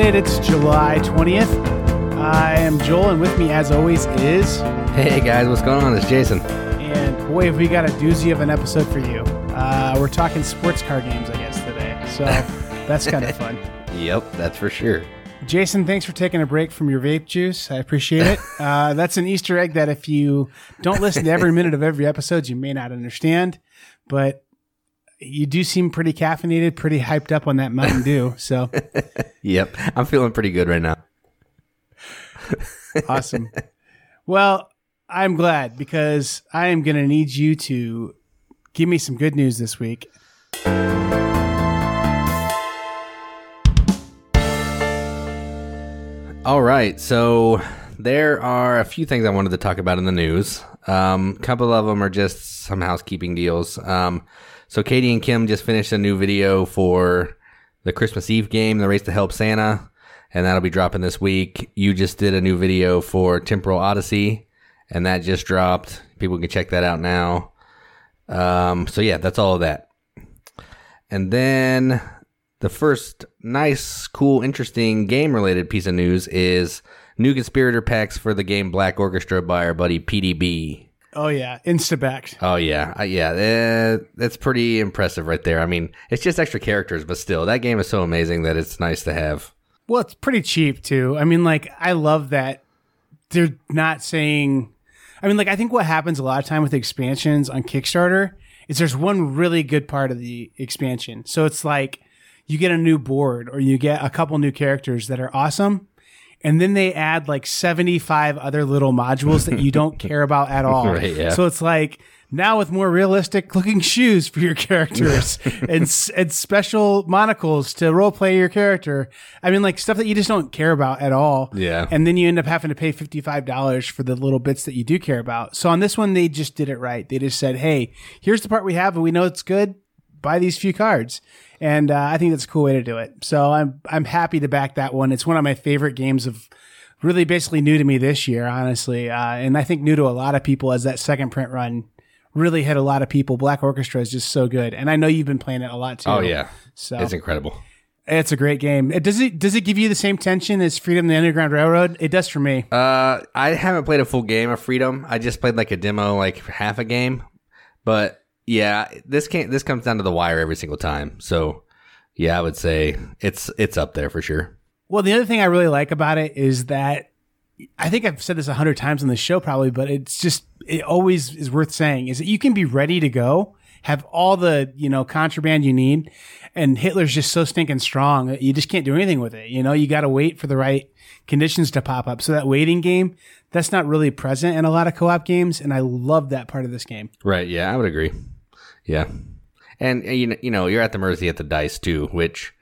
minute. It's July 20th. I am Joel, and with me, as always, is. Hey guys, what's going on? It's Jason. And boy, have we got a doozy of an episode for you. Uh, we're talking sports car games, I guess, today. So that's kind of fun. Yep, that's for sure. Jason, thanks for taking a break from your vape juice. I appreciate it. Uh, that's an Easter egg that if you don't listen to every minute of every episode, you may not understand. But you do seem pretty caffeinated, pretty hyped up on that Mountain Dew. So Yep, I'm feeling pretty good right now. awesome. Well, I'm glad because I am going to need you to give me some good news this week. All right, so there are a few things I wanted to talk about in the news. Um, a couple of them are just some housekeeping deals. Um, so Katie and Kim just finished a new video for the Christmas Eve game, the Race to Help Santa, and that'll be dropping this week. You just did a new video for Temporal Odyssey, and that just dropped. People can check that out now. Um, so yeah, that's all of that. And then the first nice, cool, interesting game related piece of news is new conspirator packs for the game Black Orchestra by our buddy PDB. Oh yeah, Instabacked. Oh yeah, uh, yeah, eh, that's pretty impressive right there. I mean, it's just extra characters, but still, that game is so amazing that it's nice to have. Well, it's pretty cheap too. I mean, like I love that they're not saying. I mean, like I think what happens a lot of time with expansions on Kickstarter is there's one really good part of the expansion. So it's like you get a new board or you get a couple new characters that are awesome. And then they add like 75 other little modules that you don't care about at all. Right, yeah. So it's like now with more realistic looking shoes for your characters and, and special monocles to role play your character. I mean, like stuff that you just don't care about at all. Yeah. And then you end up having to pay $55 for the little bits that you do care about. So on this one, they just did it right. They just said, hey, here's the part we have and we know it's good. Buy these few cards. And uh, I think that's a cool way to do it. So I'm I'm happy to back that one. It's one of my favorite games of really basically new to me this year, honestly. Uh, and I think new to a lot of people as that second print run really hit a lot of people. Black Orchestra is just so good. And I know you've been playing it a lot too. Oh yeah, So it's incredible. it's a great game. It, does it does it give you the same tension as Freedom the Underground Railroad? It does for me. Uh, I haven't played a full game of Freedom. I just played like a demo, like half a game. But yeah, this can't. This comes down to the wire every single time. So yeah, I would say it's it's up there for sure. Well, the other thing I really like about it is that I think I've said this a hundred times on the show probably, but it's just it always is worth saying is that you can be ready to go, have all the you know contraband you need, and Hitler's just so stinking strong you just can't do anything with it. You know, you got to wait for the right conditions to pop up. So that waiting game, that's not really present in a lot of co-op games, and I love that part of this game. Right? Yeah, I would agree. Yeah, and you know, you know, you're at the mercy of the dice too, which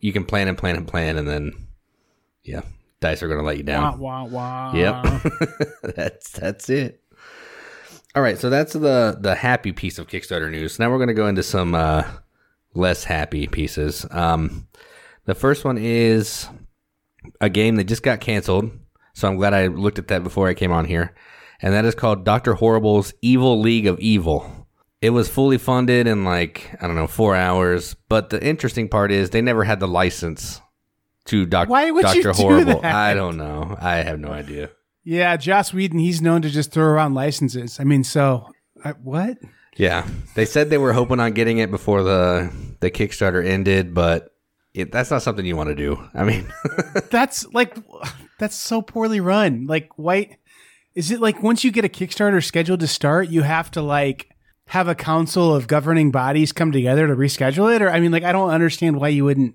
you can plan and plan and plan, and then yeah, dice are going to let you Wah, down. wah, wah. Yep. that's that's it. All right, so that's the the happy piece of Kickstarter news. Now we're going to go into some uh, less happy pieces. Um, the first one is a game that just got canceled, so I'm glad I looked at that before I came on here, and that is called Doctor Horrible's Evil League of Evil. It was fully funded in like I don't know four hours, but the interesting part is they never had the license to Doc- Why would you Doctor do Horrible. that? I don't know. I have no idea. Yeah, Joss Whedon, he's known to just throw around licenses. I mean, so I, what? Yeah, they said they were hoping on getting it before the the Kickstarter ended, but it, that's not something you want to do. I mean, That's like that's so poorly run. Like, white is it like once you get a Kickstarter scheduled to start, you have to like have a council of governing bodies come together to reschedule it? Or I mean, like, I don't understand why you wouldn't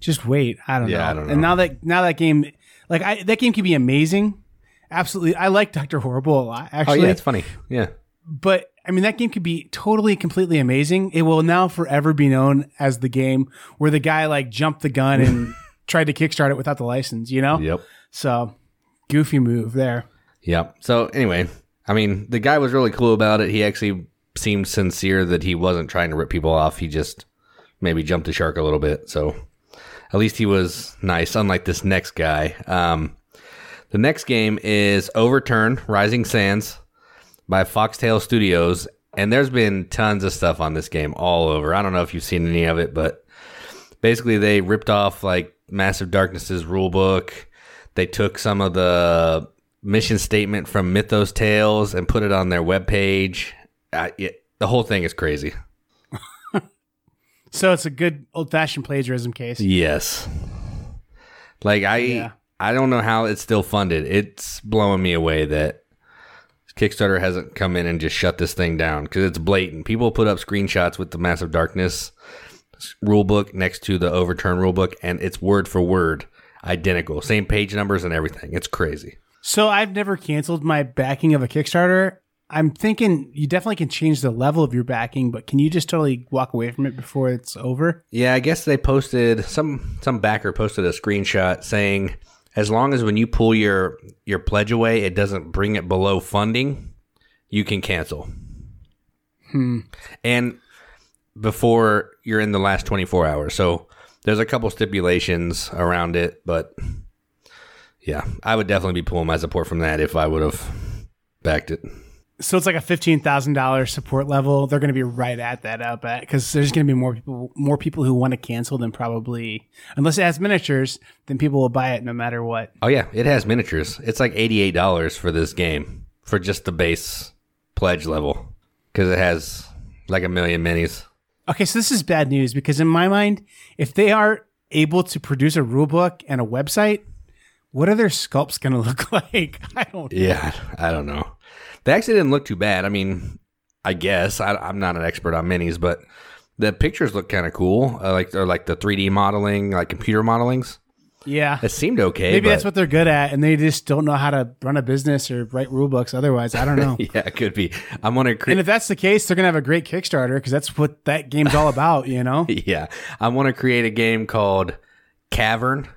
just wait. I don't know. I don't And now that now that game, like, I that game can be amazing. Absolutely, I like Doctor Horrible a lot. Actually, oh yeah, it's funny. Yeah, but I mean that game could be totally completely amazing. It will now forever be known as the game where the guy like jumped the gun and tried to kickstart it without the license, you know? yep, So goofy move there. yep. So anyway, I mean, the guy was really cool about it. He actually seemed sincere that he wasn't trying to rip people off. He just maybe jumped the shark a little bit. So at least he was nice, unlike this next guy. Um, the next game is Overturn Rising Sands by Foxtail Studios. And there's been tons of stuff on this game all over. I don't know if you've seen any of it, but basically they ripped off like Massive Darkness's rule book. They took some of the mission statement from Mythos Tales and put it on their webpage. Uh, it, the whole thing is crazy. So it's a good old fashioned plagiarism case. Yes. Like I Yeah. I don't know how it's still funded. It's blowing me away that Kickstarter hasn't come in and just shut this thing down because it's blatant. People put up screenshots with the Massive Darkness rulebook next to the Overturn rulebook, and it's word for word identical, same page numbers and everything. It's crazy. So I've never canceled my backing of a Kickstarter. I'm thinking you definitely can change the level of your backing, but can you just totally walk away from it before it's over? Yeah, I guess they posted some some backer posted a screenshot saying as long as when you pull your your pledge away, it doesn't bring it below funding, you can cancel. Hmm. And before you're in the last 24 hours. So there's a couple stipulations around it, but yeah, I would definitely be pulling my support from that if I would have backed it. So it's like a fifteen thousand dollars support level. They're going to be right at that up at because there's going to be more people more people who want to cancel than probably unless it has miniatures, then people will buy it no matter what. Oh yeah, it has miniatures. It's like eighty-eight dollars for this game for just the base pledge level because it has like a million minis. Okay, so this is bad news because in my mind, if they are able to produce a rule book and a website, what are their sculpts going to look like? I don't. Yeah, I don't know. They actually didn't look too bad. I mean, I guess I, I'm not an expert on minis, but the pictures look kind of cool. Uh, like they're like the 3D modeling, like computer modelings. Yeah. It seemed okay. Maybe that's what they're good at, and they just don't know how to run a business or write rule books. Otherwise, I don't know. Yeah, it could be. I'm gonna and if that's the case, they're gonna have a great Kickstarter because that's what that game's all about. You know? yeah, I want to create a game called Cavern,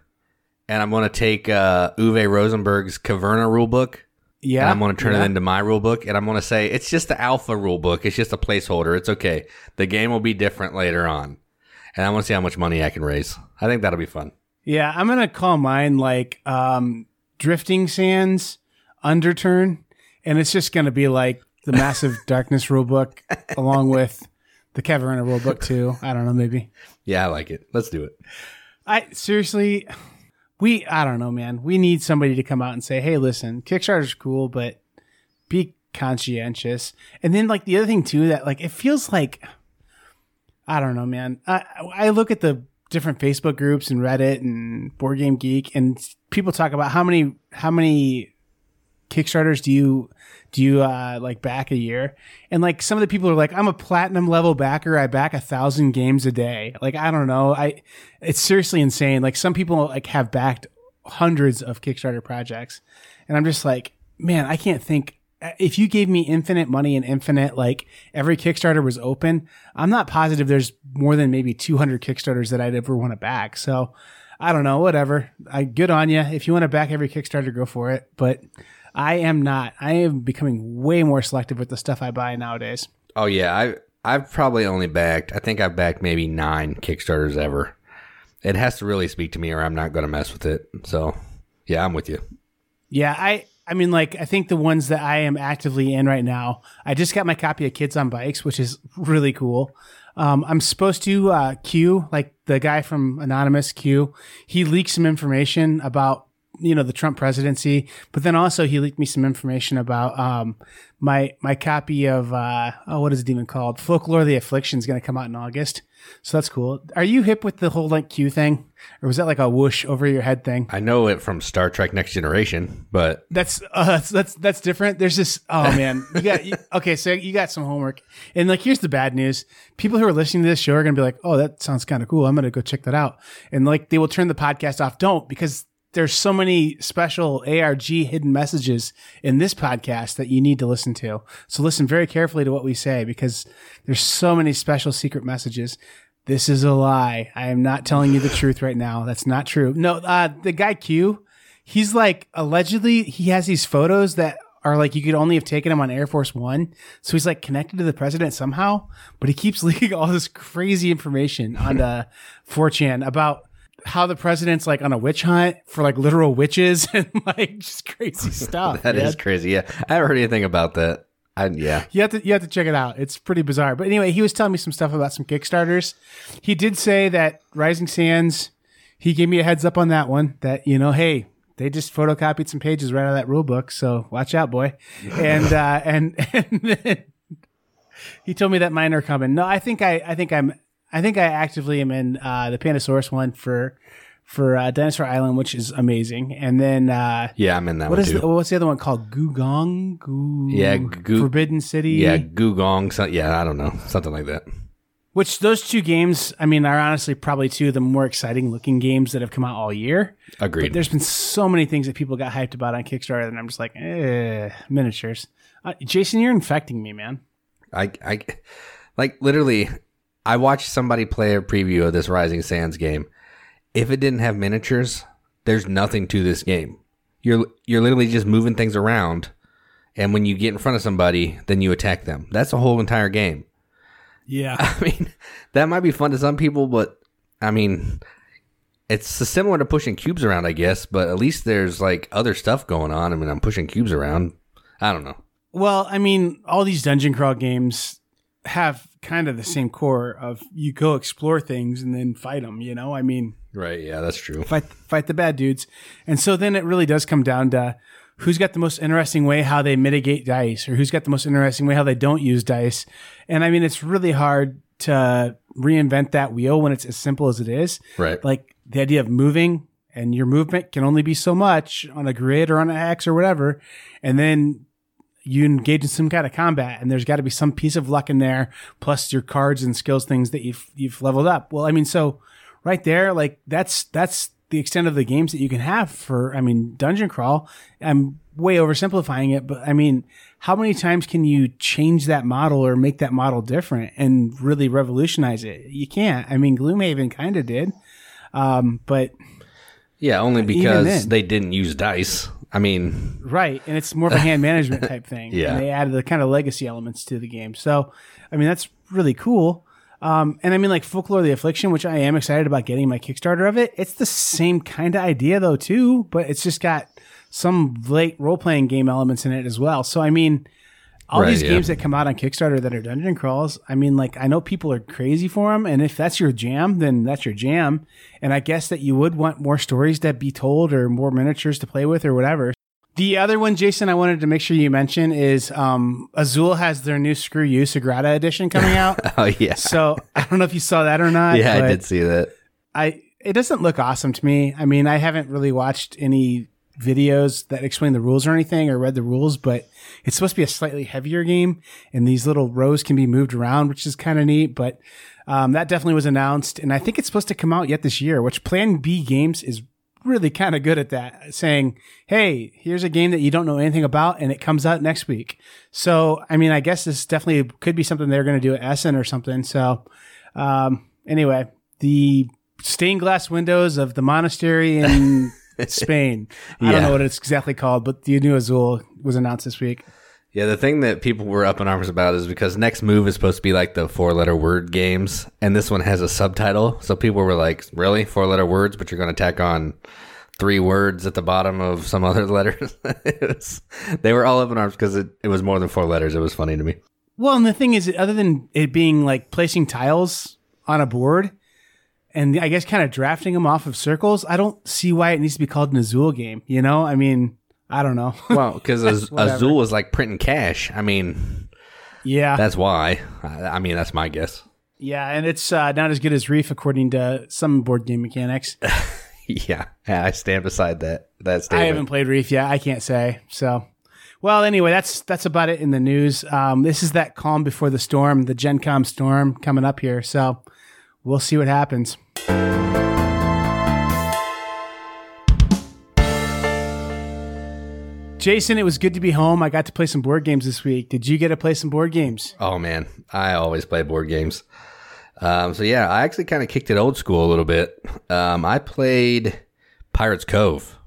and I'm gonna take uh, Uwe Rosenberg's Caverna rulebook. Yeah. and I'm going to turn yeah. it into my rule book, and I'm going to say it's just the alpha rule book. It's just a placeholder. It's okay. The game will be different later on, and I want to see how much money I can raise. I think that'll be fun. Yeah, I'm gonna call mine like um, Drifting Sands Underturn, and it's just gonna be like the Massive Darkness rulebook along with the Caverna rulebook too. I don't know, maybe. Yeah, I like it. Let's do it. I seriously, we I don't know, man. We need somebody to come out and say, "Hey, listen, Kickstarter's cool, but be conscientious." And then like the other thing too that like it feels like I don't know, man. I I look at the different Facebook groups and Reddit and Board Game Geek, and people talk about how many how many Kickstarters do you do you uh, like back a year? And like some of the people are like, I'm a platinum level backer. I back a thousand games a day. Like I don't know. I it's seriously insane. Like some people like have backed hundreds of Kickstarter projects, and I'm just like, man, I can't think. If you gave me infinite money and infinite, like every Kickstarter was open, I'm not positive there's more than maybe 200 Kickstarters that I'd ever want to back. So I don't know, whatever. I good on you. If you want to back every Kickstarter, go for it. But I am not. I am becoming way more selective with the stuff I buy nowadays. Oh yeah, I I've probably only backed. I think I've backed maybe nine Kickstarters ever. It has to really speak to me, or I'm not going to mess with it. So yeah, I'm with you. Yeah, I I mean like I think the ones that I am actively in right now, I just got my copy of Kids on Bikes, which is really cool. Um, I'm supposed to uh, Q, like the guy from Anonymous Q, he leaked some information about you know the Trump presidency, but then also he leaked me some information about um, my my copy of uh, oh what is it even called? Folklore of the Affliction is going to come out in August, so that's cool. Are you hip with the whole like Q thing, or was that like a whoosh over your head thing? I know it from Star Trek Next Generation, but That's uh, that's that's that's different. There's this. Oh man, you got you, okay. So you got some homework, and like here's the bad news: people who are listening to this show are gonna be like, "Oh, that sounds kind of cool. I'm gonna go check that out," and like they will turn the podcast off. Don't because there's so many special ARG hidden messages in this podcast that you need to listen to. So listen very carefully to what we say because there's so many special secret messages. This is a lie. I am not telling you the truth right now. That's not true. No, uh, the guy Q, he's like allegedly he has these photos that are like you could only have taken him on Air Force One. So he's like connected to the president somehow, but he keeps leaking all this crazy information on uh, 4chan about how the president's like on a witch hunt for like literal witches and like just crazy stuff. that is man. crazy. Yeah, I haven't heard anything about that. I, yeah, You have to you have to check it out. It's pretty bizarre. But anyway, he was telling me some stuff about some Kickstarters. He did say that Rising Sands he gave me a heads up on that one that you know, hey, they just photocopied some pages right out of that rule book, so watch out, boy. and uh, and and then he told me that mine are coming. No, I think I I think I'm I think I actively am in uh, the Pandasaurus one for for uh, Dinosaur Island, which is amazing. And then uh, Yeah, I'm in that what one is too. the, what's the other one called? Gugong, Goo, Yeah, Goo- Forbidden City. yeah, Gugong. So, yeah, I don't know, something like that. Which those two games, I mean, are honestly probably two of the more exciting looking games that have come out all year. Agreed. There's been so many things that people got hyped about on Kickstarter, and I'm just like, eh, miniatures. Uh, Jason, you're infecting me, man. I, I, like literally, I watched somebody play a preview of this Rising Sands game. If it didn't have miniatures, there's nothing to this game. You're you're literally just moving things around, and when you get in front of somebody, then you attack them. That's the whole entire game. Yeah. I mean, that might be fun to some people, but I mean, it's similar to pushing cubes around, I guess. But at least there's like other stuff going on. I mean, I'm pushing cubes around. I don't know. Well, I mean, all these dungeon crawl games have kind of the same core of you go explore things and then fight them. You know, I mean, Right? Yeah, that's true. fight fight the bad dudes, and so then it really does come down to who's got the most interesting way how they mitigate dice, or who's got the most interesting way how they don't use dice. And I mean, it's really hard to reinvent that wheel when it's as simple as it is. Right. Like the idea of moving and your movement can only be so much on a grid or on a hex or whatever. And then you engage in some kind of combat and there's got to be some piece of luck in there plus your cards and skills things that you've you've leveled up. Well, I mean, so right there, like that's that's the extent of the games that you can have for I mean, dungeon crawl. I'm way oversimplifying it, but I mean, how many times can you change that model or make that model different and really revolutionize it? You can't. I mean, Gloomhaven kind of did. Um, but Yeah, only because they didn't use dice. I mean, Right, and it's more of a hand management type thing. Yeah. and they added the kind of legacy elements to the game. So, I mean, that's really cool. Um, and I mean, like Folklore of the Affliction, which I am excited about getting my Kickstarter of it. It's the same kind of idea though, too, but it's just got some late role playing game elements in it as well. So, I mean, all Right, these yeah. games that come out on Kickstarter that are dungeon crawls, I mean, like I know people are crazy for them, and if that's your jam, then that's your jam. And I guess that you would want more stories to be told or more miniatures to play with or whatever. The other one, Jason, I wanted to make sure you mention is um, Azul has their new Screw You Sagrada edition coming out. oh yeah, so I don't know if you saw that or not. yeah, I did see that. I it doesn't look awesome to me. I mean, I haven't really watched any videos that explain the rules or anything or read the rules, but it's supposed to be a slightly heavier game, and these little rows can be moved around, which is kind of neat. But um, that definitely was announced, and I think it's supposed to come out yet this year. Which Plan B Games is really kind of good at that, saying, "Hey, here's a game that you don't know anything about, and it comes out next week." So, I mean, I guess this definitely could be something they're going to do at Essen or something. So, um, anyway, the stained glass windows of the monastery in Spain. I don't know what it's exactly called, but the new Azul was announced this week. Yeah, the thing that people were up in arms about is because next move is supposed to be like the four letter word games, and this one has a subtitle. So people were like, "Really, four letter words?" But you're going to tack on three words at the bottom of some other letters. Was- they were all up in arms because it, it was more than four letters. It was funny to me. Well, and the thing is, other than it being like placing tiles on a board and I guess kind of drafting them off of circles, I don't see why it needs to be called an Azul game. You know, I mean, I don't know. Well, because Whatever. Azul was like printing cash. I mean, yeah, that's why. I, I mean, that's my guess. yeah, and it's uh, not as good as Reef according to some board game mechanics. Yeah, I stand beside that that I haven't played Reef yet. I can't say. So, well, anyway, that's that's about it in the news. Um, this is that calm before the storm, the Gen Con storm coming up here. So, we'll see what happens. Jason, it was good to be home. I got to play some board games this week. Did you get to play some board games? Oh man, I always play board games. Um, so yeah, I actually kind of kicked it old school a little bit. Um, I played Pirates Cove.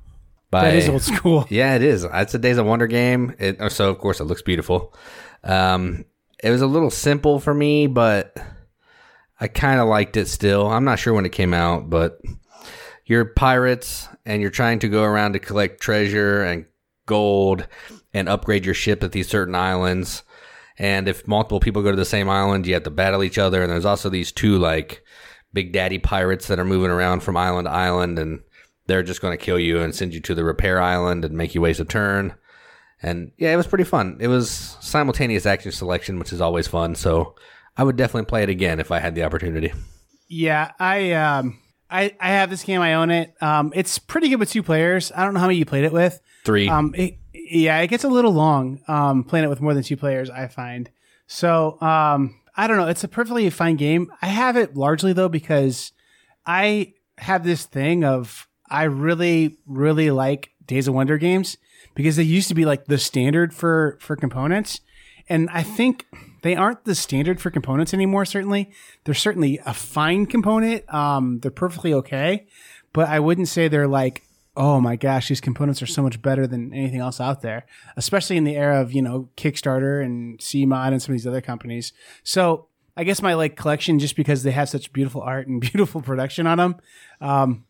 By, That is old school. Yeah, it is. It's a Days of Wonder game. It, so of course it looks beautiful. Um, it was a little simple for me, but I kind of liked it still. I'm not sure when it came out, but you're pirates and you're trying to go around to collect treasure and gold and upgrade your ship at these certain islands. And if multiple people go to the same island, you have to battle each other. And there's also these two like big daddy pirates that are moving around from island to island, and they're just going to kill you and send you to the repair island and make you waste a turn. And yeah, it was pretty fun. It was simultaneous action selection, which is always fun. So I would definitely play it again if I had the opportunity. Yeah, I um I I have this game. I own it. Um, it's pretty good with two players. I don't know how many you played it with. Three. Um, it, yeah, it gets a little long. Um, playing it with more than two players, I find. So um, I don't know. It's a perfectly fine game. I have it largely though because I have this thing of I really really like Days of Wonder games because they used to be like the standard for for components, and I think they aren't the standard for components anymore. Certainly, they're certainly a fine component. Um, they're perfectly okay, but I wouldn't say they're like, oh my gosh, these components are so much better than anything else out there. Especially in the era of you know Kickstarter and CMON and some of these other companies. So I guess my like collection, just because they have such beautiful art and beautiful production on them, um,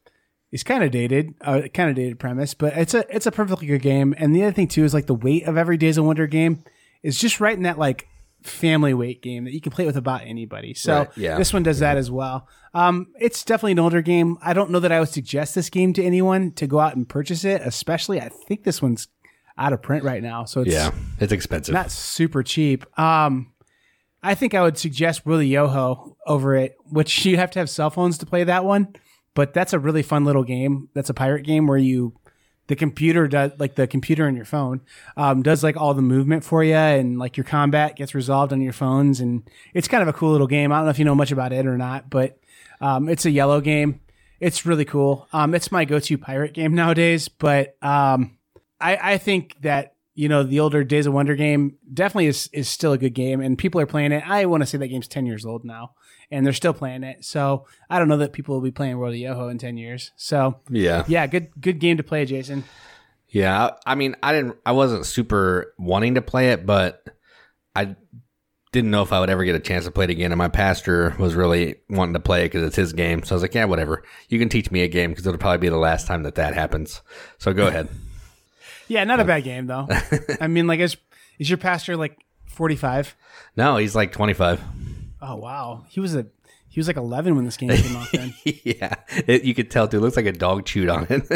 is kind of dated, uh, kind of dated premise. But it's a it's a perfectly good game. And the other thing too is like the weight of every Days of Wonder game is just right in that like family weight game that you can play with about anybody. So Right, yeah. this one does that as well. Um, it's definitely an older game. I don't know that I would suggest this game to anyone to go out and purchase it. Especially, I think this one's out of print right now, so it's yeah, it's expensive. not super cheap. Um, I think I would suggest World of Yoho over it, which you have to have cell phones to play that one. But that's a really fun little game. That's a pirate game where you, the computer does like the computer in your phone um, does like all the movement for you, and like your combat gets resolved on your phones, and it's kind of a cool little game. I don't know if you know much about it or not, but um, it's a IELLO game. It's really cool. Um, it's my go-to pirate game nowadays, but um, I, I think that you know the older Days of Wonder game definitely is is still a good game, and people are playing it. I want to say that game's ten years old now, and they're still playing it. So I don't know that people will be playing World of Yoho in ten years. So yeah, yeah, good good game to play, Jason. yeah. I mean, I didn't. I wasn't super wanting to play it, but I didn't know if I would ever get a chance to play it again. And my pastor was really wanting to play it because it's his game. So I was like, yeah, whatever. You can teach me a game because it'll probably be the last time that that happens. So go ahead. Yeah, not a bad game though. I mean, like, is is your pastor like forty five? No, he's like 25. Oh wow, he was a he was like eleven when this game came out. Then yeah, it, you could tell too. It looks like a dog chewed on it.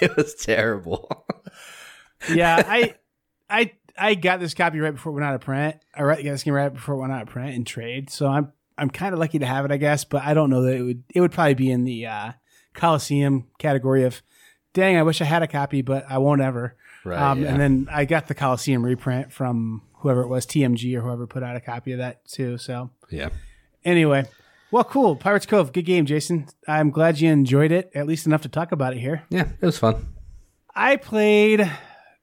it was terrible. yeah, I I I got this copy right before it went out of print. I got this game right before it went out of print in trade. So I'm I'm kind of lucky to have it, I guess. But I don't know that it would it would probably be in the uh, Colosseum category of, dang, I wish I had a copy, but I won't ever. Right, Um, yeah. And then I got the Colosseum reprint from whoever it was, TMG or whoever put out a copy of that too. So Yeah. anyway, well, cool. Pirates Cove, good game, Jason. I'm glad you enjoyed it, at least enough to talk about it here. Yeah, it was fun. I played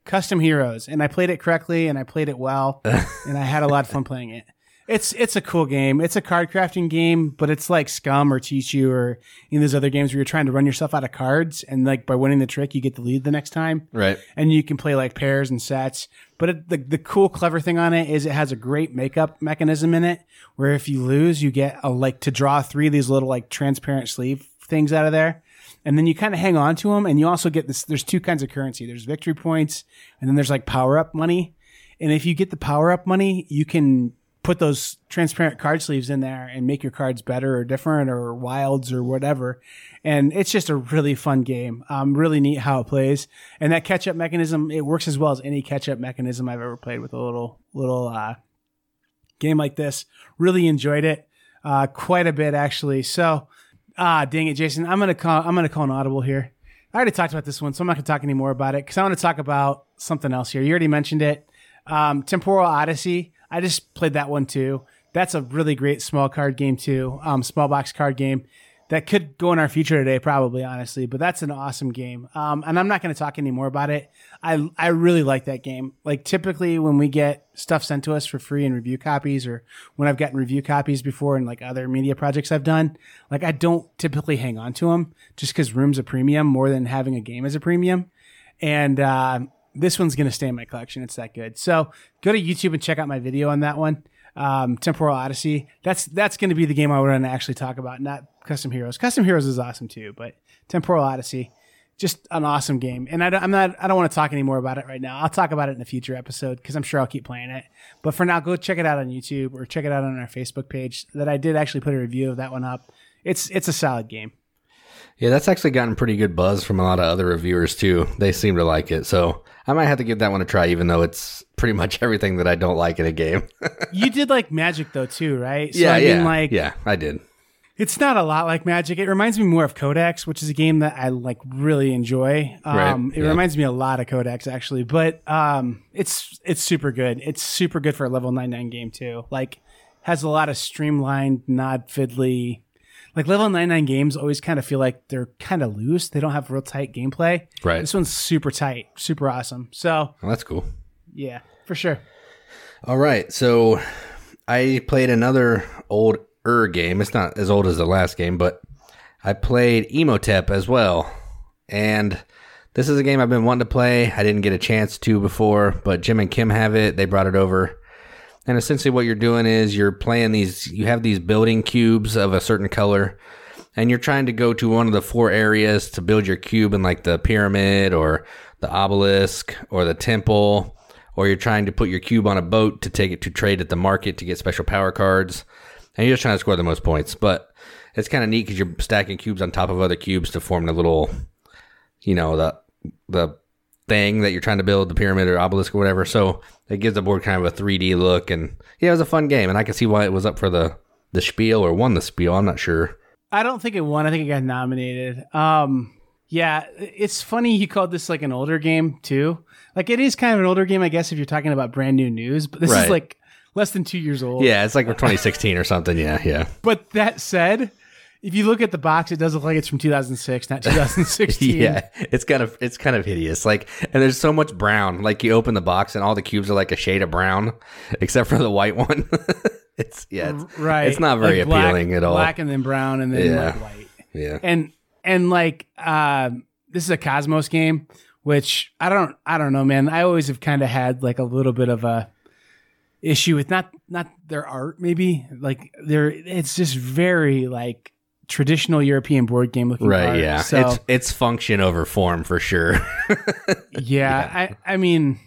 Custom Heroes and I played it correctly and I played it well and I had a lot of fun playing it. It's it's a cool game. It's a card crafting game, but it's like Scum or Tichu or of those other games where you're trying to run yourself out of cards and like by winning the trick you get the lead the next time. Right. And you can play like pairs and sets. But it, the the cool clever thing on it is it has a great makeup mechanism in it where if you lose you get a like to draw three of these little like transparent sleeve things out of there and then you kind of hang on to them and you also get this there's two kinds of currency there's victory points and then there's like power up money and if you get the power up money you can put those transparent card sleeves in there and make your cards better or different or wilds or whatever and it's just a really fun game um, really neat how it plays and that catch up mechanism it works as well as any catch up mechanism i've ever played with a little little uh, game like this really enjoyed it uh, quite a bit actually so Ah, dang it, Jason. I'm gonna call. I'm gonna call an audible here. I already talked about this one, so I'm not gonna talk anymore about it because I want to talk about something else here. You already mentioned it. Um, Temporal Odyssey. I just played that one too. That's a really great small card game too. Um, small box card game that could go in our future today, probably honestly. But that's an awesome game. Um, and I'm not going to talk anymore about it. I I really like that game. Like typically when we get stuff sent to us for free and review copies, or when I've gotten review copies before in like other media projects I've done, like I don't typically hang on to them just because room's a premium more than having a game as a premium. And uh, this one's going to stay in my collection. It's that good. So go to YouTube and check out my video on that one. Um, Temporal Odyssey. That's that's going to be the game I want to actually talk about, not Custom Heroes. Custom Heroes is awesome too, but Temporal Odyssey, just an awesome game. And I don't, I'm not. I don't want to talk anymore about it right now. I'll talk about it in a future episode because I'm sure I'll keep playing it. But for now, go check it out on YouTube or check it out on our Facebook page. That I did actually put a review of that one up. it's it's a solid game. Yeah, that's actually gotten pretty good buzz from a lot of other reviewers too. They seem to like it. So I might have to give that one a try, even though it's pretty much everything that I don't like in a game. you did like Magic though too, right? So, yeah, I yeah, mean, like yeah, I did. It's not a lot like Magic. It reminds me more of Codex, which is a game that I like really enjoy. Um, Right, It yeah. reminds me a lot of Codex actually, but um, it's it's super good. It's super good for a level 99 game too. Like has a lot of streamlined, not fiddly. Like level 99 games always kind of feel like they're kind of loose. They don't have real tight gameplay. Right. This one's super tight, super awesome. So Well, that's cool. yeah, for sure. All right, so I played another old er game. It's not as old as the last game, but I played Imhotep as well. And this is a game I've been wanting to play. I didn't get a chance to before, but Jim and Kim have it. They brought it over. And essentially what you're doing is you're playing these you have these building cubes of a certain color and you're trying to go to one of the four areas to build your cube in like the pyramid or the obelisk or the temple or you're trying to put your cube on a boat to take it to trade at the market to get special power cards. And you're just trying to score the most points. But it's kind of neat because you're stacking cubes on top of other cubes to form the little you know the the thing that you're trying to build the pyramid or obelisk or whatever so it gives the board kind of a 3d look and yeah it was a fun game and i can see why it was up for the the spiel or won the spiel i'm not sure I don't think it won. I think it got nominated. Um, yeah, it's funny you called this like an older game too. Like it is kind of an older game, I guess, if you're talking about brand new news. But this Right. is like less than two years old. yeah it's like we're 2016 or something yeah yeah But that said, if you look at the box, it does look like it's from 2006, not 2016. yeah it's kind of it's kind of hideous like and there's so much brown like you open the box and all the cubes are like a shade of brown except for the white one it's yeah it's, right. it's not very Like black- appealing at all Black and then brown and then Yeah. like white. yeah and and like um this is a Kosmos game which i don't i don't know man i always have kind of had like a little bit of a issue with not not their art maybe like they're it's just very like traditional european board game looking right art. yeah. so it's it's function over form for sure. Yeah, i i mean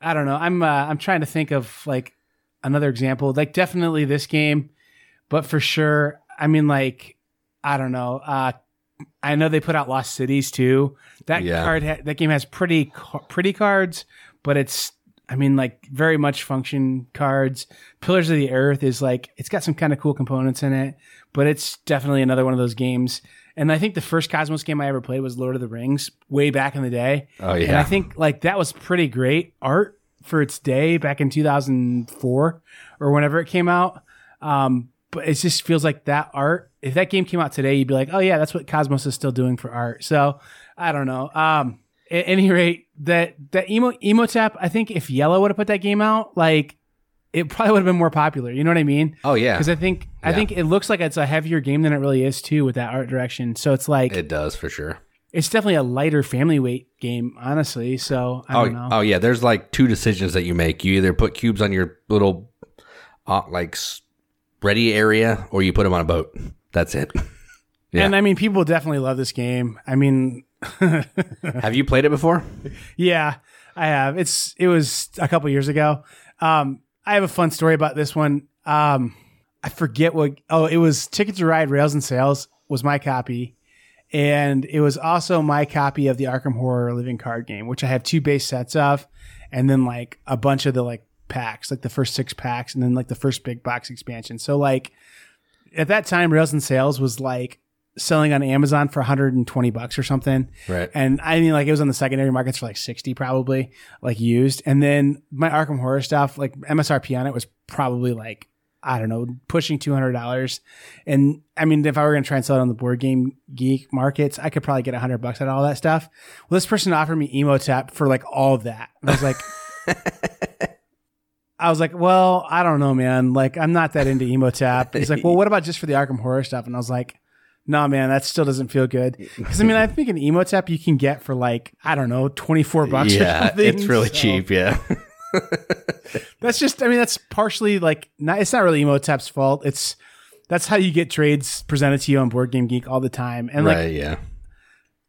i don't know. I'm uh, i'm trying to think of like another example. Like definitely this game but for sure i mean like i don't know uh i know they put out lost cities too. That Yeah. card ha- that game has pretty pretty cards but it's i mean like very much function cards. Pillars of the earth is like it's got some kind of cool components in it but it's definitely another one of those games and i think the first Kosmos game i ever played was lord of the rings way back in the day oh yeah. and I think like that was pretty great art for its day back in 2004 or whenever it came out. Um, but it just feels like that art. If that game came out today, you'd be like, oh yeah, that's what Kosmos is still doing for art. So I don't know. Um, at any rate, that that emo Imhotep, I think if IELLO would have put that game out, like it probably would have been more popular. You know what I mean? oh yeah Because I think I Yeah. think it looks like it's a heavier game than it really is too with that art direction. So it's like it does for sure it's definitely a lighter family weight game, honestly. So I oh, don't know. oh yeah there's like two decisions that you make you either put cubes on your little uh, like ready area or you put them on a boat that's it yeah. And I mean, people definitely love this game. I mean, have you played it before yeah, I have. It's it was a couple years ago. Um, I have a fun story about this one. Um, I forget what. Oh, it was Ticket to Ride Rails and Sails was my copy, and it was also my copy of the Arkham Horror Living Card Game, which I have two base sets of, and then like a bunch of the like packs, like the first six packs, and then like the first big box expansion. So like at that time, Rails and Sails was like selling on Amazon for 120 bucks or something. right And I mean, like it was on the secondary markets for like 60 probably, like used. And then my Arkham Horror stuff, like MSRP on it was probably like, I don't know, pushing $200. And I mean, if I were going to try and sell it on the board game geek markets, I could probably get 100 bucks out of all that stuff. Well, this person offered me Imhotep for like all of that. And I was like, I was like, well, I don't know, man. Like, I'm not that into Imhotep. He's like, well, what about just for the Arkham Horror stuff? And I was like, no, man, that still doesn't feel good. Because I mean, I think an Imhotep you can get for like I don't know, 24 bucks. or yeah something. it's really So cheap yeah That's just, I mean, that's partially like not. It's not really Imhotep's fault. It's that's how you get trades presented to you on Board Game Geek all the time. And like right yeah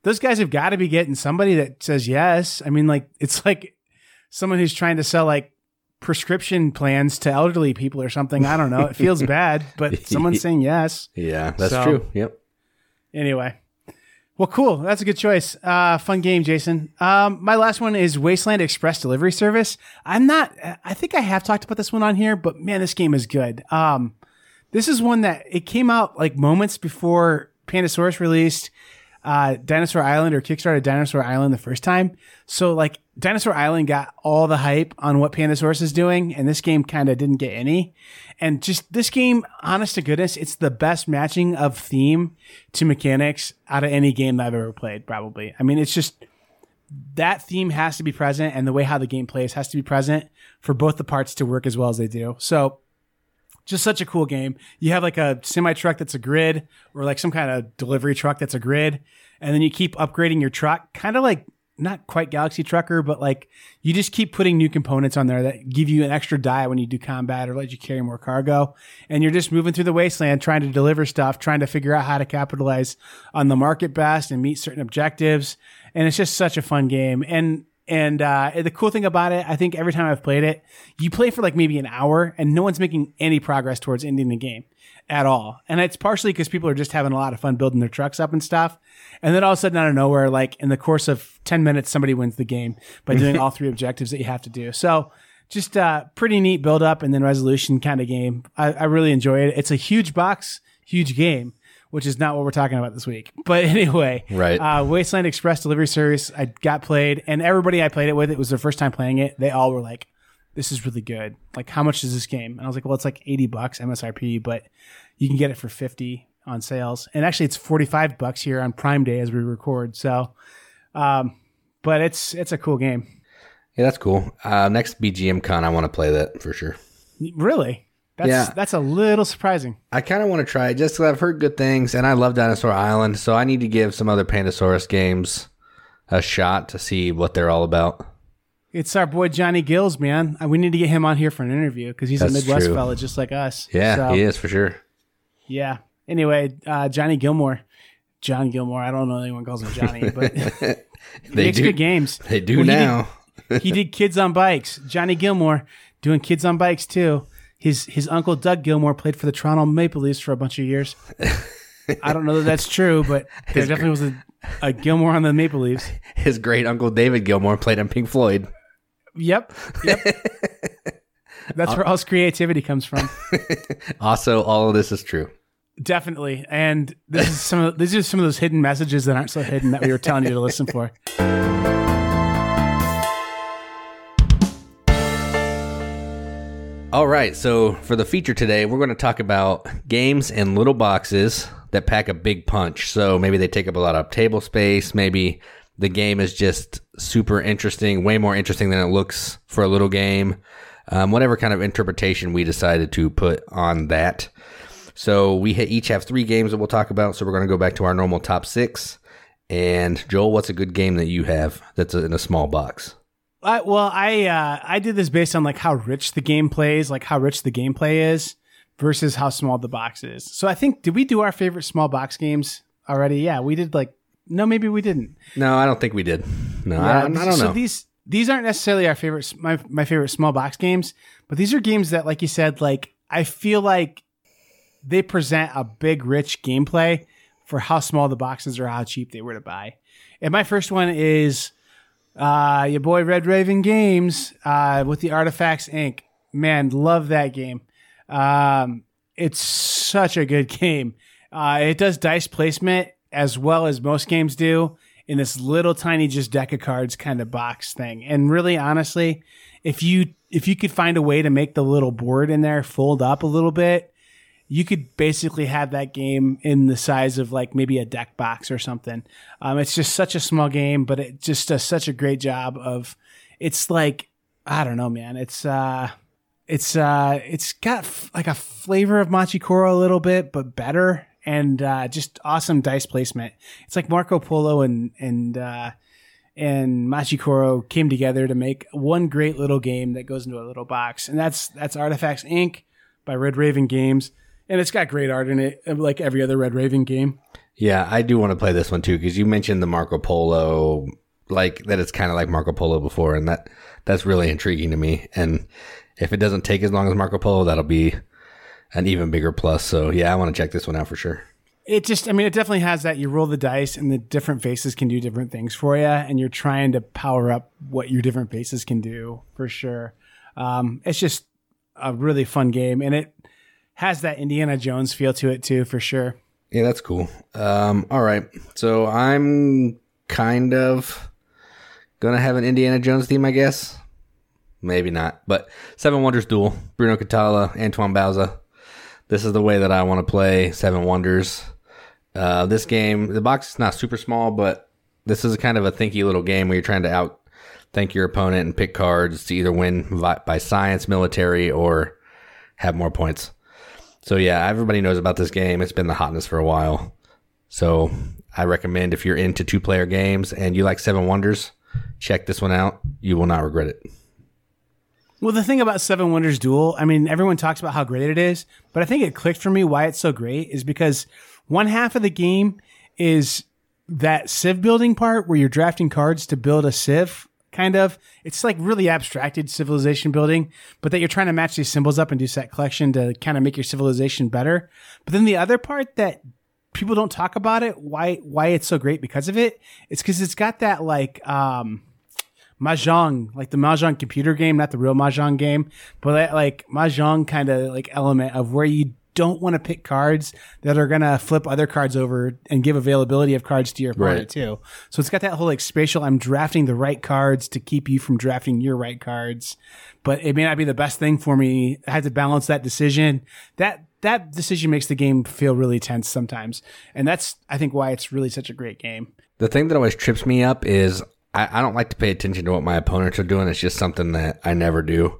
those guys have got to be getting somebody that says yes. I mean, like it's like someone who's trying to sell like prescription plans to elderly people or something. I don't know. It feels bad, but someone's saying yes. Yeah, that's So- true. Yep. Anyway. Well, cool. That's a good choice. Uh, fun game, Jason. Um, my last one is Wasteland Express Delivery Service. I'm not, I think I have talked about this one on here, but man, this game is good. Um, this is one that it came out like moments before Pandasaurus released uh, Dinosaur Island or kickstarted Dinosaur Island the first time. So like Dinosaur Island got all the hype on what Pandasaurus is doing, and this game kind of didn't get any. And just this game, honest to goodness, it's the best matching of theme to mechanics out of any game that I've ever played. Probably. I mean, it's just that theme has to be present, and the way how the game plays has to be present for both the parts to work as well as they do. So just such a cool game. You have like a semi truck that's a grid or like some kind of delivery truck that's a grid. And then you keep upgrading your truck, kind of like not quite Galaxy Trucker, but like you just keep putting new components on there that give you an extra die when you do combat or let you carry more cargo. And you're just moving through the wasteland trying to deliver stuff, trying to figure out how to capitalize on the market best and meet certain objectives. And it's just such a fun game. And and uh, the cool thing about it, I think every time I've played it, you play for like maybe an hour and no one's making any progress towards ending the game at all. And it's partially because people are just having a lot of fun building their trucks up and stuff. And then all of a sudden, out of nowhere, like in the course of 10 minutes, somebody wins the game by doing all three objectives that you have to do. So just uh, pretty neat build up and then resolution kind of game. I, I really enjoy it. It's a huge box, huge game. Which is not what we're talking about this week. But anyway, Right. uh, Wasteland Express Delivery Service, I got played, and everybody I played it with, it was their first time playing it. They all were like, "This is really good. Like, how much is this game?" And I was like, "Well, it's like eighty bucks MSRP, but you can get it for fifty on sales, and actually, it's forty five bucks here on Prime Day as we record. So, um, but it's it's a cool game, Yeah, that's cool. Uh, next BGM Con, I want to play that for sure. really. That's Yeah. that's a little surprising. I kind of want to try it just 'cause I've heard good things, and I love Dinosaur Island, so I need to give some other Pandasaurus games a shot to see what they're all about. It's our boy Johnny Gills, man. Uh, We need to get him on here for an interview because he's a Midwest true. fella just like us. Yeah, So- he is for sure. Yeah. Anyway, uh, Johnny Gilmore, John Gilmore. I don't know anyone calls him Johnny, but he They makes do. good games. They do Well, he did- now. He did Kids on Bikes. Johnny Gilmore doing Kids on Bikes too. His his uncle Doug Gilmour played for the Toronto Maple Leafs for a bunch of years. I don't know that that's true, but there definitely was a, a Gilmour on the Maple Leafs. His great uncle David Gilmour played on Pink Floyd. Yep. Yep. That's where all his creativity comes from. Also, all of this is true. Definitely. And this is some of these are some of those hidden messages that aren't so hidden that we were telling you to listen for. All right, so for the feature today, we're going to talk about games in little boxes that pack a big punch. So maybe they take up a lot of table space. Maybe the game is just super interesting, way more interesting than it looks for a little game. Um, whatever kind of interpretation we decided to put on that. So we each have three games that we'll talk about. So we're going to go back to our normal top six. And Joel, what's a good game that you have that's in a small box? I, well, I uh, I did this based on like how rich the game plays, like how rich the gameplay is, versus how small the box is. So I think did we do our favorite small box games already? Yeah, we did. Like no, maybe we didn't. No, I don't think we did. No, I, I don't so know. So these these aren't necessarily our favorite my my favorite small box games, but these are games that, like you said, like I feel like they present a big, rich gameplay for how small the boxes are, how cheap they were to buy. And my first one is uh, your boy Red Raven Games uh, with the Artifacts Inc. Man, love that game. Um, it's such a good game. Uh, it does dice placement as well as most games do in this little tiny just deck of cards kind of box thing. And really, honestly, if you if you could find a way to make the little board in there fold up a little bit, you could basically have that game in the size of like maybe a deck box or something. Um, it's just such a small game, but it just does such a great job of. It's like I don't know, man. It's uh, it's uh, it's got f- like a flavor of Machikoro a little bit, but better and uh, just awesome dice placement. It's like Marco Polo and and uh, and Machikoro came together to make one great little game that goes into a little box, and that's that's Artifacts Inc. by Red Raven Games, and it's got great art in it, like every other Red Raven game. Yeah, I do want to play this one too because you mentioned the Marco Polo, like that. It's kind of like Marco Polo before, and that that's really intriguing to me. And if it doesn't take as long as Marco Polo, that'll be an even bigger plus. So yeah, I want to check this one out for sure. It just, I mean, it definitely has that. You roll the dice, and the different faces can do different things for you, and you're trying to power up what your different faces can do for sure. Um, it's just a really fun game, and it has that Indiana Jones feel to it too, for sure. Yeah, that's cool. Um, all right, so I'm kind of gonna have an Indiana Jones theme, I guess. Maybe not, but Seven Wonders Duel, Bruno Cathala, Antoine Bauza. This is the way that I want to play Seven Wonders. Uh, this game, the box is not super small, but this is kind of a thinky little game where you're trying to out think your opponent and pick cards to either win by science, military, or have more points. So yeah, everybody knows about this game. It's been the hotness for a while. So I recommend if you're into two player games and you like Seven Wonders, check this one out. You will not regret it. Well, the thing about Seven Wonders Duel, I mean, everyone talks about how great it is, but I think it clicked for me why it's so great is because one half of the game is that civ building part where you're drafting cards to build a civ kind of. It's like really abstracted civilization building, but that you're trying to match these symbols up and do set collection to kind of make your civilization better. But then the other part that people don't talk about it, why why it's so great because of it, it's because it's got that like um mahjong, like the mahjong computer game, not the real mahjong game, but that like mahjong kind of like element of where you don't want to pick cards that are going to flip other cards over and give availability of cards to your opponent right. too. So it's got that whole like spatial, I'm drafting the right cards to keep you from drafting your right cards, but it may not be the best thing for me. I had to balance that decision. That, that decision makes the game feel really tense sometimes. And that's, I think, why it's really such a great game. The thing that always trips me up is I, I don't like to pay attention to what my opponents are doing. It's just something that I never do.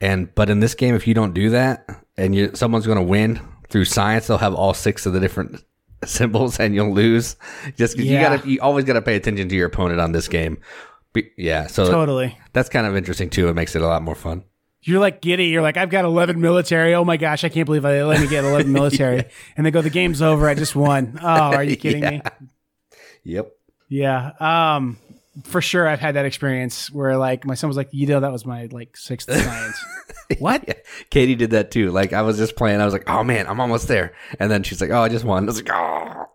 And but in this game, if you don't do that, and you someone's going to win through science, they'll have all six of the different symbols, and you'll lose. Just yeah. you got to, you always got to pay attention to your opponent on this game. yeah, so totally, that's kind of interesting too. It makes it a lot more fun. You're like giddy. You're like, I've got 11 military. Oh my gosh, I can't believe I let me get 11 military. yeah. And they go, the game's over. I just won. Oh, are you kidding yeah. me? Yep. Yeah. Um, for sure I've had that experience where like my son was like, you know, that was my like sixth science. what? Yeah. Katie did that too. Like I was just playing. I was like, oh man, I'm almost there. And then she's like, oh, I just won. I was like, oh,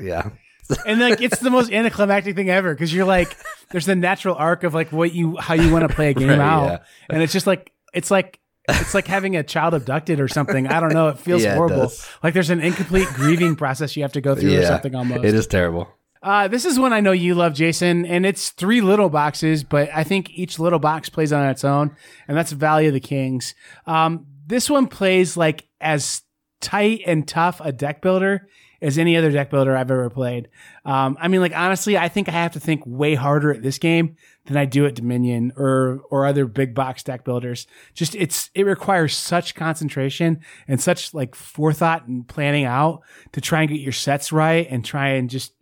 yeah. and like it's the most anticlimactic thing ever because you're like, there's the natural arc of like what you how you want to play a game right, out, yeah. and it's just like it's like it's like having a child abducted or something. I don't know. It feels yeah, horrible. It like there's an incomplete grieving process you have to go through or something almost. It is terrible. Uh, this is one I know you love, Jason, and it's three little boxes, but I think each little box plays on its own, and that's Valley of the Kings. Um, this one plays like as tight and tough a deck builder as any other deck builder I've ever played. Um, I mean, like honestly, I think I have to think way harder at this game than I do at Dominion or or other big box deck builders. Just it's it requires such concentration and such like forethought and planning out to try and get your sets right and try and just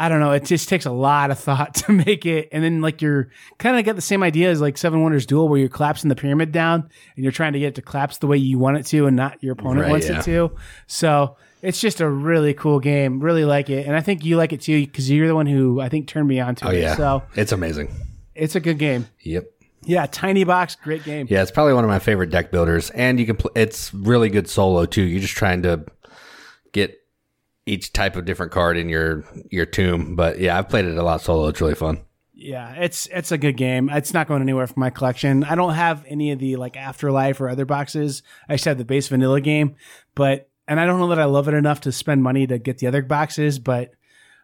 I don't know. It just takes a lot of thought to make it. And then like you're kind of got the same idea as like Seven Wonders Duel where you're collapsing the pyramid down and you're trying to get it to collapse the way you want it to and not your opponent right, wants yeah. it to. So it's just a really cool game. Really like it. And I think you like it too because you're the one who I think turned me on to oh, it. Yeah. So it's amazing. It's a good game. Yep. Yeah, tiny box, great game. Yeah, it's probably one of my favorite deck builders, and you can. Pl- it's really good solo too. You're just trying to get each type of different card in your your tomb. But yeah, I've played it a lot solo. It's really fun. Yeah, it's it's a good game. It's not going anywhere from my collection. I don't have any of the like Afterlife or other boxes. I just have the base vanilla game, but and I don't know that I love it enough to spend money to get the other boxes. But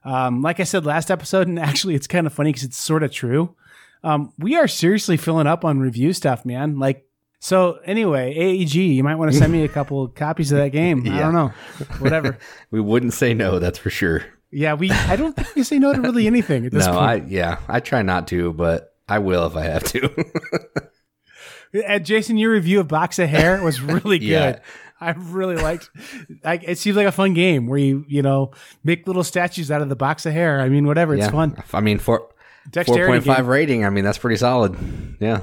um, like I said last episode, and actually it's kind of funny because it's sort of true. Um, we are seriously filling up on review stuff, man. Like so anyway, AEG, you might want to send me a couple copies of that game. yeah. I don't know, whatever. we wouldn't say no, that's for sure. Yeah, we. I don't think we say no to really anything at this no, point. I yeah, I try not to, but I will if I have to. uh, Jason, your review of Box of Hair was really good. yeah. I really liked. Like, it seems like a fun game where you you know make little statues out of the box of hair. I mean, whatever, it's yeah. fun. I mean, for four point five rating. I mean, that's pretty solid. Yeah.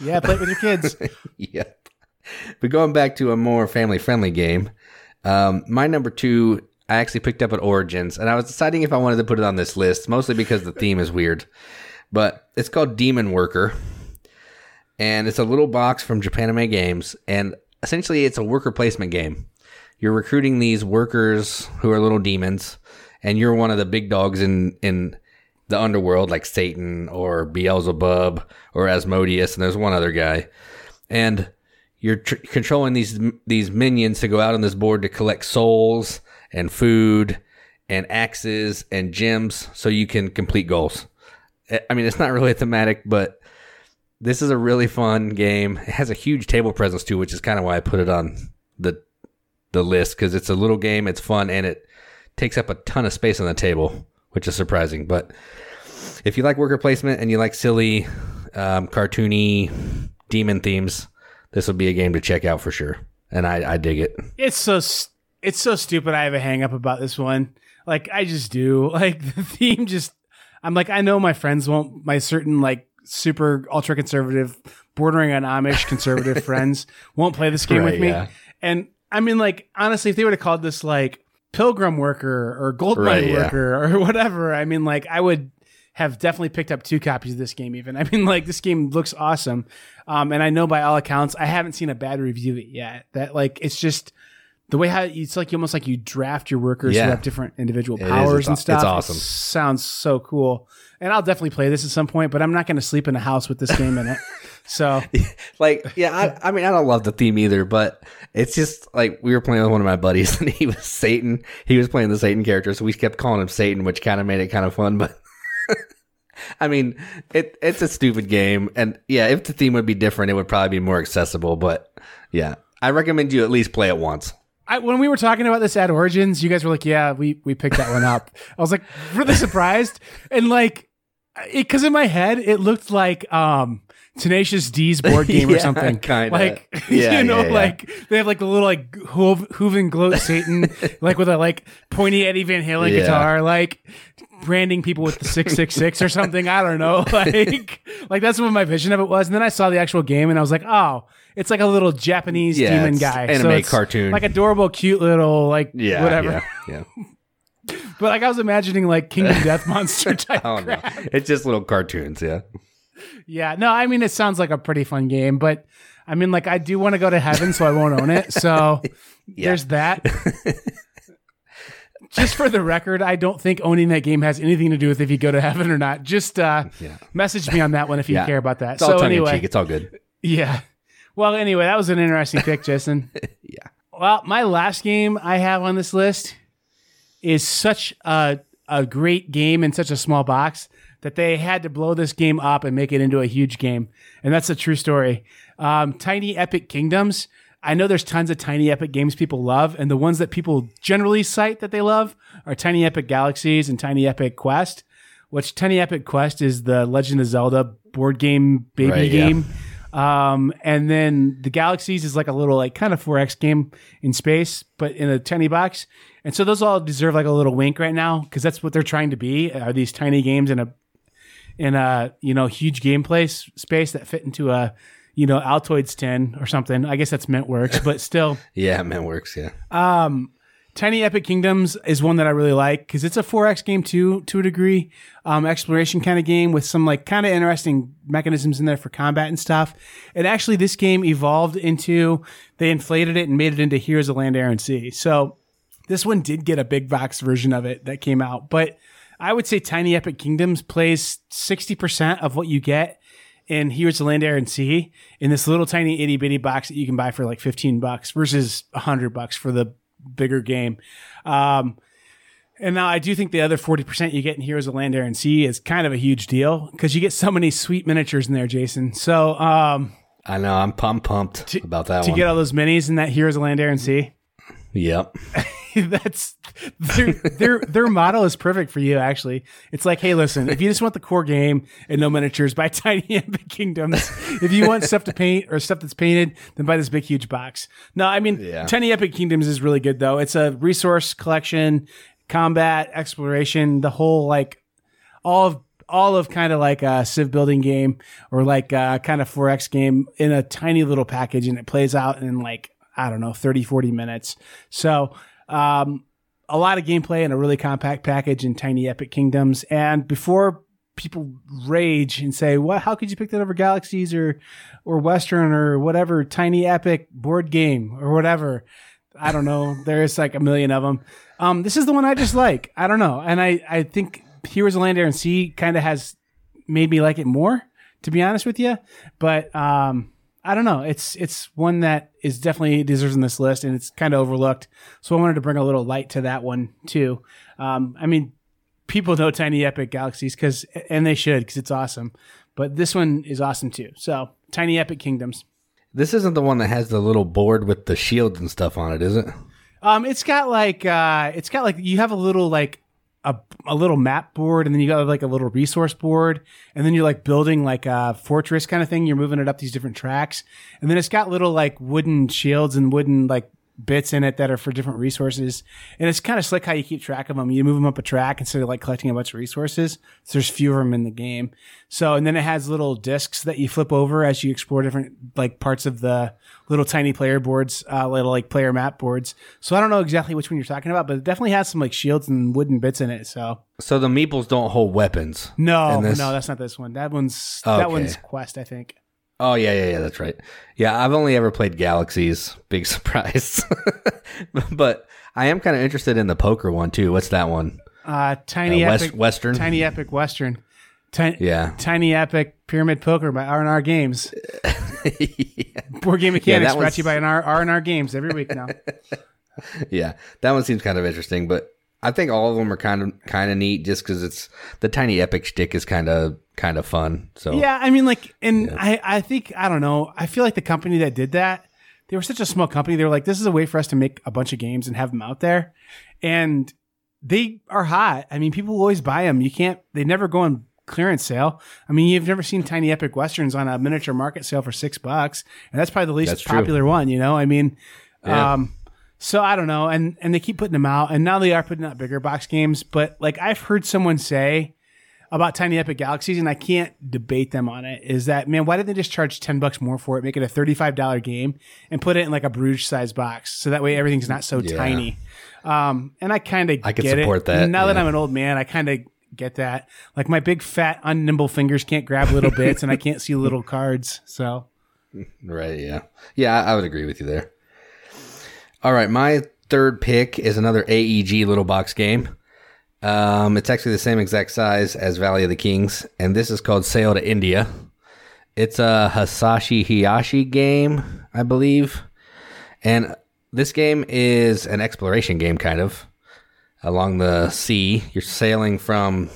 Yeah, play it with your kids. yep. But going back to a more family friendly game, um, my number two, I actually picked up at Origins, and I was deciding if I wanted to put it on this list, mostly because the theme is weird. But it's called Demon Worker. and it's a little box from Japanime Games, and essentially it's a worker placement game. You're recruiting these workers who are little demons, and you're one of the big dogs in in the underworld, like Satan or Beelzebub or Asmodeus, and there's one other guy, and you're tr- controlling these these minions to go out on this board to collect souls and food and axes and gems so you can complete goals. I mean, it's not really thematic, but this is a really fun game. It has a huge table presence too, which is kind of why I put it on the the list because it's a little game, it's fun, and it takes up a ton of space on the table, which is surprising. But if you like worker placement and you like silly, um, cartoony demon themes, this would be a game to check out for sure. And I, I dig it. It's so it's so stupid. I have a hang up about this one. Like I just do. Like the theme just. I'm like I know my friends won't. My certain like super ultra conservative, bordering on Amish conservative friends won't play this game Right, with me. yeah. And I mean, like honestly, if they would have called this like Pilgrim Worker or Gold Mine Right, yeah. Worker or whatever, I mean, like I would have definitely picked up two copies of this game. Even I mean, like this game looks awesome, um, and I know by all accounts, I haven't seen a bad review of it yet. That like it's just. The way how it's like you almost like you draft your workers Yeah. who have different individual It powers and stuff. it's It awesome. sounds so cool, and I'll definitely play this at some point. But I'm not going to sleep in a house with this game in it. So Like, yeah, I, I mean, I don't love the theme either, but it's just like we were playing with one of my buddies and he was Satan. He was playing the Satan character, so we kept calling him Satan, which kind of made it kind of fun. But I mean, it it's a stupid game, and yeah, if the theme would be different, it would probably be more accessible. But yeah, I recommend you at least play it once. I, when we were talking about this at Origins, you guys were like, "Yeah, we we picked that one up." I was like, really surprised, and like, because in my head it looked like um Tenacious D's board game or something. kinda. Like, Yeah, you know, yeah, yeah. like they have like the little like Hoov, Hooven gloat Satan, like with a like pointy Eddie Van Halen Yeah. guitar, like branding people with the six six six or something. I don't know, like like that's what my vision of it was. And then I saw the actual game, and I was like, oh. It's like a little Japanese Yeah, demon guy, anime it's cartoon. like adorable, cute little like Yeah, whatever. Yeah, yeah. But like I was imagining like Kingdom Death Monster type. Oh no, crap. it's just little cartoons. Yeah. Yeah, no, I mean it sounds like a pretty fun game, but I mean like I do want to go to heaven, so I won't own it. So there's that. Just for the record, I don't think owning that game has anything to do with if you go to heaven or not. Just uh, Yeah. message me on that one if you Yeah. care about that. It's all so in anyway, cheek. It's all good. yeah. Well, anyway, that was an interesting pick, Jason. Yeah. Well, my last game I have on this list is such a a great game in such a small box that they had to blow this game up and make it into a huge game, and that's a true story. Um, Tiny Epic Kingdoms. I know there's tons of Tiny Epic games people love, and the ones that people generally cite that they love are Tiny Epic Galaxies and Tiny Epic Quest. Which Tiny Epic Quest is the Legend of Zelda board game baby Right, yeah. game. Um, and then the Galaxies is like a little like kind of 4X game in space, but in a tiny box. And so those all deserve like a little wink right now because that's what they're trying to be. Are these tiny games in a in a you know huge gameplay s- space that fit into a you know Altoids tin or something? I guess that's MintWorks, but still. Yeah, man works. Yeah. Um, Tiny Epic Kingdoms is one that I really like because it's a 4X game too, to a degree. Um, exploration kind of game with some like kind of interesting mechanisms in there for combat and stuff. And actually, this game evolved into they inflated it and made it into Heroes of Land, Air, and Sea. So this one did get a big box version of it that came out, but I would say Tiny Epic Kingdoms plays 60% of what you get in Heroes of Land, Air, and Sea in this little tiny itty bitty box that you can buy for like 15 bucks versus 100 bucks for the bigger game. Um, and now I do think the other 40% you get in Heroes of Land, Air, and Sea is kind of a huge deal because you get so many sweet miniatures in there, Jason. So um, I know. I'm, I'm pumped about that to one. get all those minis in that Heroes of Land, Air, and Sea. Yep. that's their their their motto is perfect for you actually it's like hey listen if you just want the core game and no miniatures buy tiny epic kingdoms if you want stuff to paint or stuff that's painted then buy this big huge box no i mean Yeah. tiny epic kingdoms is really good though it's a resource collection combat exploration the whole like all of all of kind of like a civ building game or like a kind of 4x game in a tiny little package and it plays out in like i don't know 30 40 minutes so um, a lot of gameplay in a really compact package in tiny epic kingdoms and before people rage and say, "What? How could you pick that over Galaxies or or Western or whatever tiny epic board game or whatever?" I don't know. There's like a million of them. Um, this is the one I just like. I don't know, and I I think Heroes of Land, Air, and Sea kind of has made me like it more, to be honest with you. But um, I don't know. It's it's one that is definitely deserves in this list, and it's kind of overlooked. So I wanted to bring a little light to that one too. Um, I mean, people know Tiny Epic Galaxies because, and they should because it's awesome. But this one is awesome too. So Tiny Epic Kingdoms. This isn't the one that has the little board with the shields and stuff on it, is it? Um, it's got like uh, it's got like you have a little like a, a little map board and then you got like a little resource board and then you're like building like a fortress kind of thing. You're moving it up these different tracks and then it's got little like wooden shields and wooden like bits in it that are for different resources. And it's kind of slick how you keep track of them. You move them up a track instead of like collecting a bunch of resources. So there's fewer of them in the game. So, and then it has little discs that you flip over as you explore different like parts of the little tiny player boards, uh, little like player map boards. So I don't know exactly which one you're talking about, but it definitely has some like shields and wooden bits in it. So, so the meeples don't hold weapons. No, no, that's not this one. That one's, okay. that one's quest, I think. Oh yeah, yeah, yeah. That's right. Yeah, I've only ever played Galaxies. Big surprise. but I am kind of interested in the poker one too. What's that one? Uh, tiny uh, West, epic Western. Tiny epic Western. Ti- yeah. Tiny epic pyramid poker by R and R Games. yeah. Board game mechanics yeah, brought to you by R and R Games every week now. yeah, that one seems kind of interesting, but I think all of them are kind of kind of neat just because it's the tiny epic stick is kind of kind of fun. So yeah, I mean, like, and yeah. I I think I don't know. I feel like the company that did that, they were such a small company. They were like, this is a way for us to make a bunch of games and have them out there, and they are hot. I mean, people always buy them. You can't. They never go on clearance sale. I mean, you've never seen Tiny Epic Westerns on a miniature market sale for six bucks, and that's probably the least that's popular true. one. You know, I mean, yeah. um so I don't know, and and they keep putting them out, and now they are putting out bigger box games. But like I've heard someone say about Tiny Epic Galaxies, and I can't debate them on it. Is that man? Why didn't they just charge ten bucks more for it, make it a thirty five dollar game, and put it in like a Bruges size box, so that way everything's not so yeah. tiny. Um, and I kind of I can support it. that. Now yeah. that I'm an old man, I kind of get that. Like my big fat unnimble fingers can't grab little bits, and I can't see little cards. So, right, yeah, yeah, I would agree with you there. All right, my third pick is another AEG little box game. Um, it's actually the same exact size as Valley of the Kings, and this is called Sail to India. It's a Hisashi Hayashi game, I believe. And this game is an exploration game, kind of, along the sea. You're sailing from,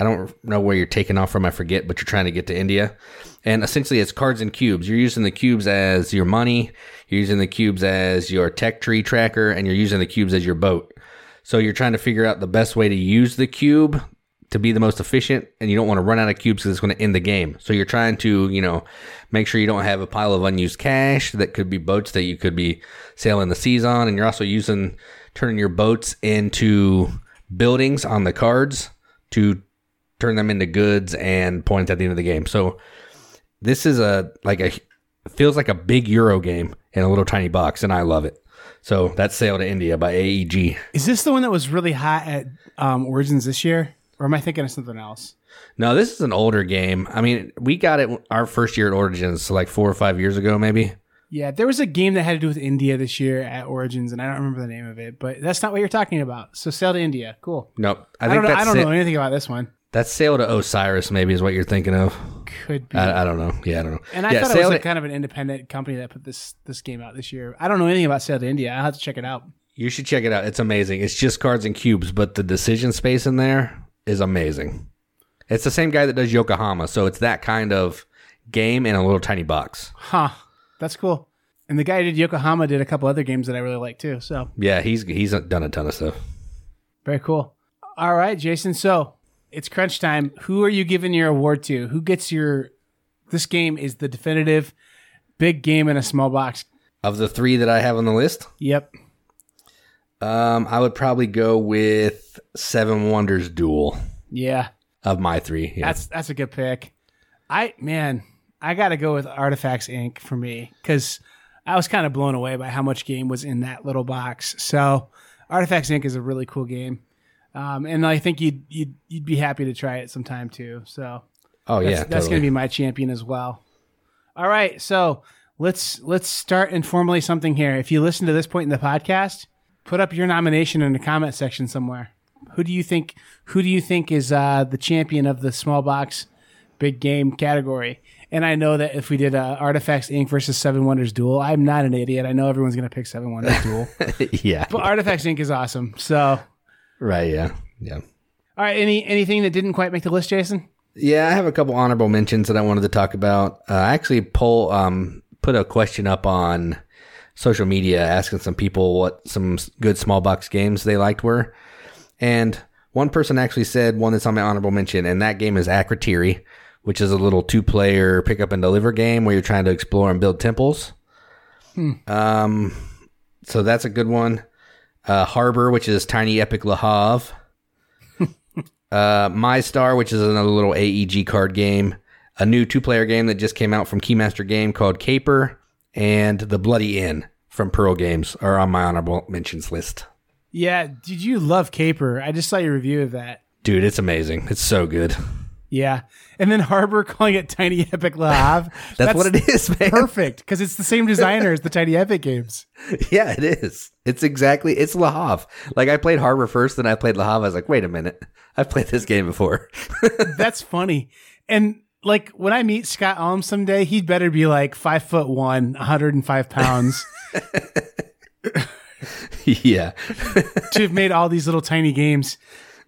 I don't know where you're taking off from, I forget, but you're trying to get to India. And essentially, it's cards and cubes. You're using the cubes as your money, you're using the cubes as your tech tree tracker, and you're using the cubes as your boat. So you're trying to figure out the best way to use the cube to be the most efficient, and you don't want to run out of cubes because it's going to end the game. So you're trying to, you know, make sure you don't have a pile of unused cash that could be boats that you could be sailing the seas on, and you're also using turning your boats into buildings on the cards to turn them into goods and points at the end of the game. So this is a like a feels like a big Euro game in a little tiny box, and I love it. So that's Sail to India by AEG. Is this the one that was really hot at um, Origins this year, or am I thinking of something else? No, this is an older game. I mean, we got it our first year at Origins, so like four or five years ago, maybe. Yeah, there was a game that had to do with India this year at Origins, and I don't remember the name of it, but that's not what you're talking about. So Sail to India, cool. Nope, I, I don't know. I don't know anything about this one. That's Sail to Osiris, maybe is what you're thinking of. Could be. I, I don't know. Yeah, I don't know. And I yeah, thought it was like kind of an independent company that put this this game out this year. I don't know anything about Sail to India. I'll have to check it out. You should check it out. It's amazing. It's just cards and cubes, but the decision space in there is amazing. It's the same guy that does Yokohama, so it's that kind of game in a little tiny box. Huh. That's cool. And the guy who did Yokohama did a couple other games that I really like too. So yeah, he's he's done a ton of stuff. Very cool. All right, Jason. So it's crunch time. Who are you giving your award to? Who gets your? This game is the definitive big game in a small box. Of the three that I have on the list, yep. Um, I would probably go with Seven Wonders Duel. Yeah. Of my three, yeah. that's that's a good pick. I man, I got to go with Artifacts Inc. for me because I was kind of blown away by how much game was in that little box. So Artifacts Inc. is a really cool game. Um, and I think you'd, you'd you'd be happy to try it sometime too. So Oh that's, yeah, that's totally. going to be my champion as well. All right, so let's let's start informally something here. If you listen to this point in the podcast, put up your nomination in the comment section somewhere. Who do you think? Who do you think is uh, the champion of the small box big game category? And I know that if we did uh, Artifacts Inc. versus Seven Wonders Duel, I'm not an idiot. I know everyone's going to pick Seven Wonders Duel, yeah. but Artifacts Inc. is awesome. So, Right. Yeah. Yeah. all right, any anything that didn't quite make the list, Jason? Yeah, I have a couple honorable mentions that I wanted to talk about. Uh, I actually poll um, put a question up on social media asking some people what some good small box games they liked were, and one person actually said one that's on my honorable mention, and that game is Akrotiri, which is a little two-player pick up and deliver game where you're trying to explore and build temples. Um, so that's a good one. Uh, Harbor, which is Tiny Epic Le Havre uh, Mai-Star, which is another little AEG card game, a new two player game that just came out from Keymaster Game called Caper, and The Bloody Inn from Pearl Games are on my honorable mentions list. Yeah, did you love Caper? I just saw your review of that. Dude, it's amazing. It's so good. Yeah, and then Harbor calling it Tiny Epic Le Havre. That's, what it is, man. Perfect, because it's the same designer as the Tiny Epic games. Yeah, it is. It's exactly, it's Le Havre. Like, I played Harbor first, then I played Le Havre. I was like, wait a minute. I've played this game before. That's funny. And like when I meet Scott Almes someday, he'd better be like five foot one, 105 pounds yeah. to have made all these little tiny games.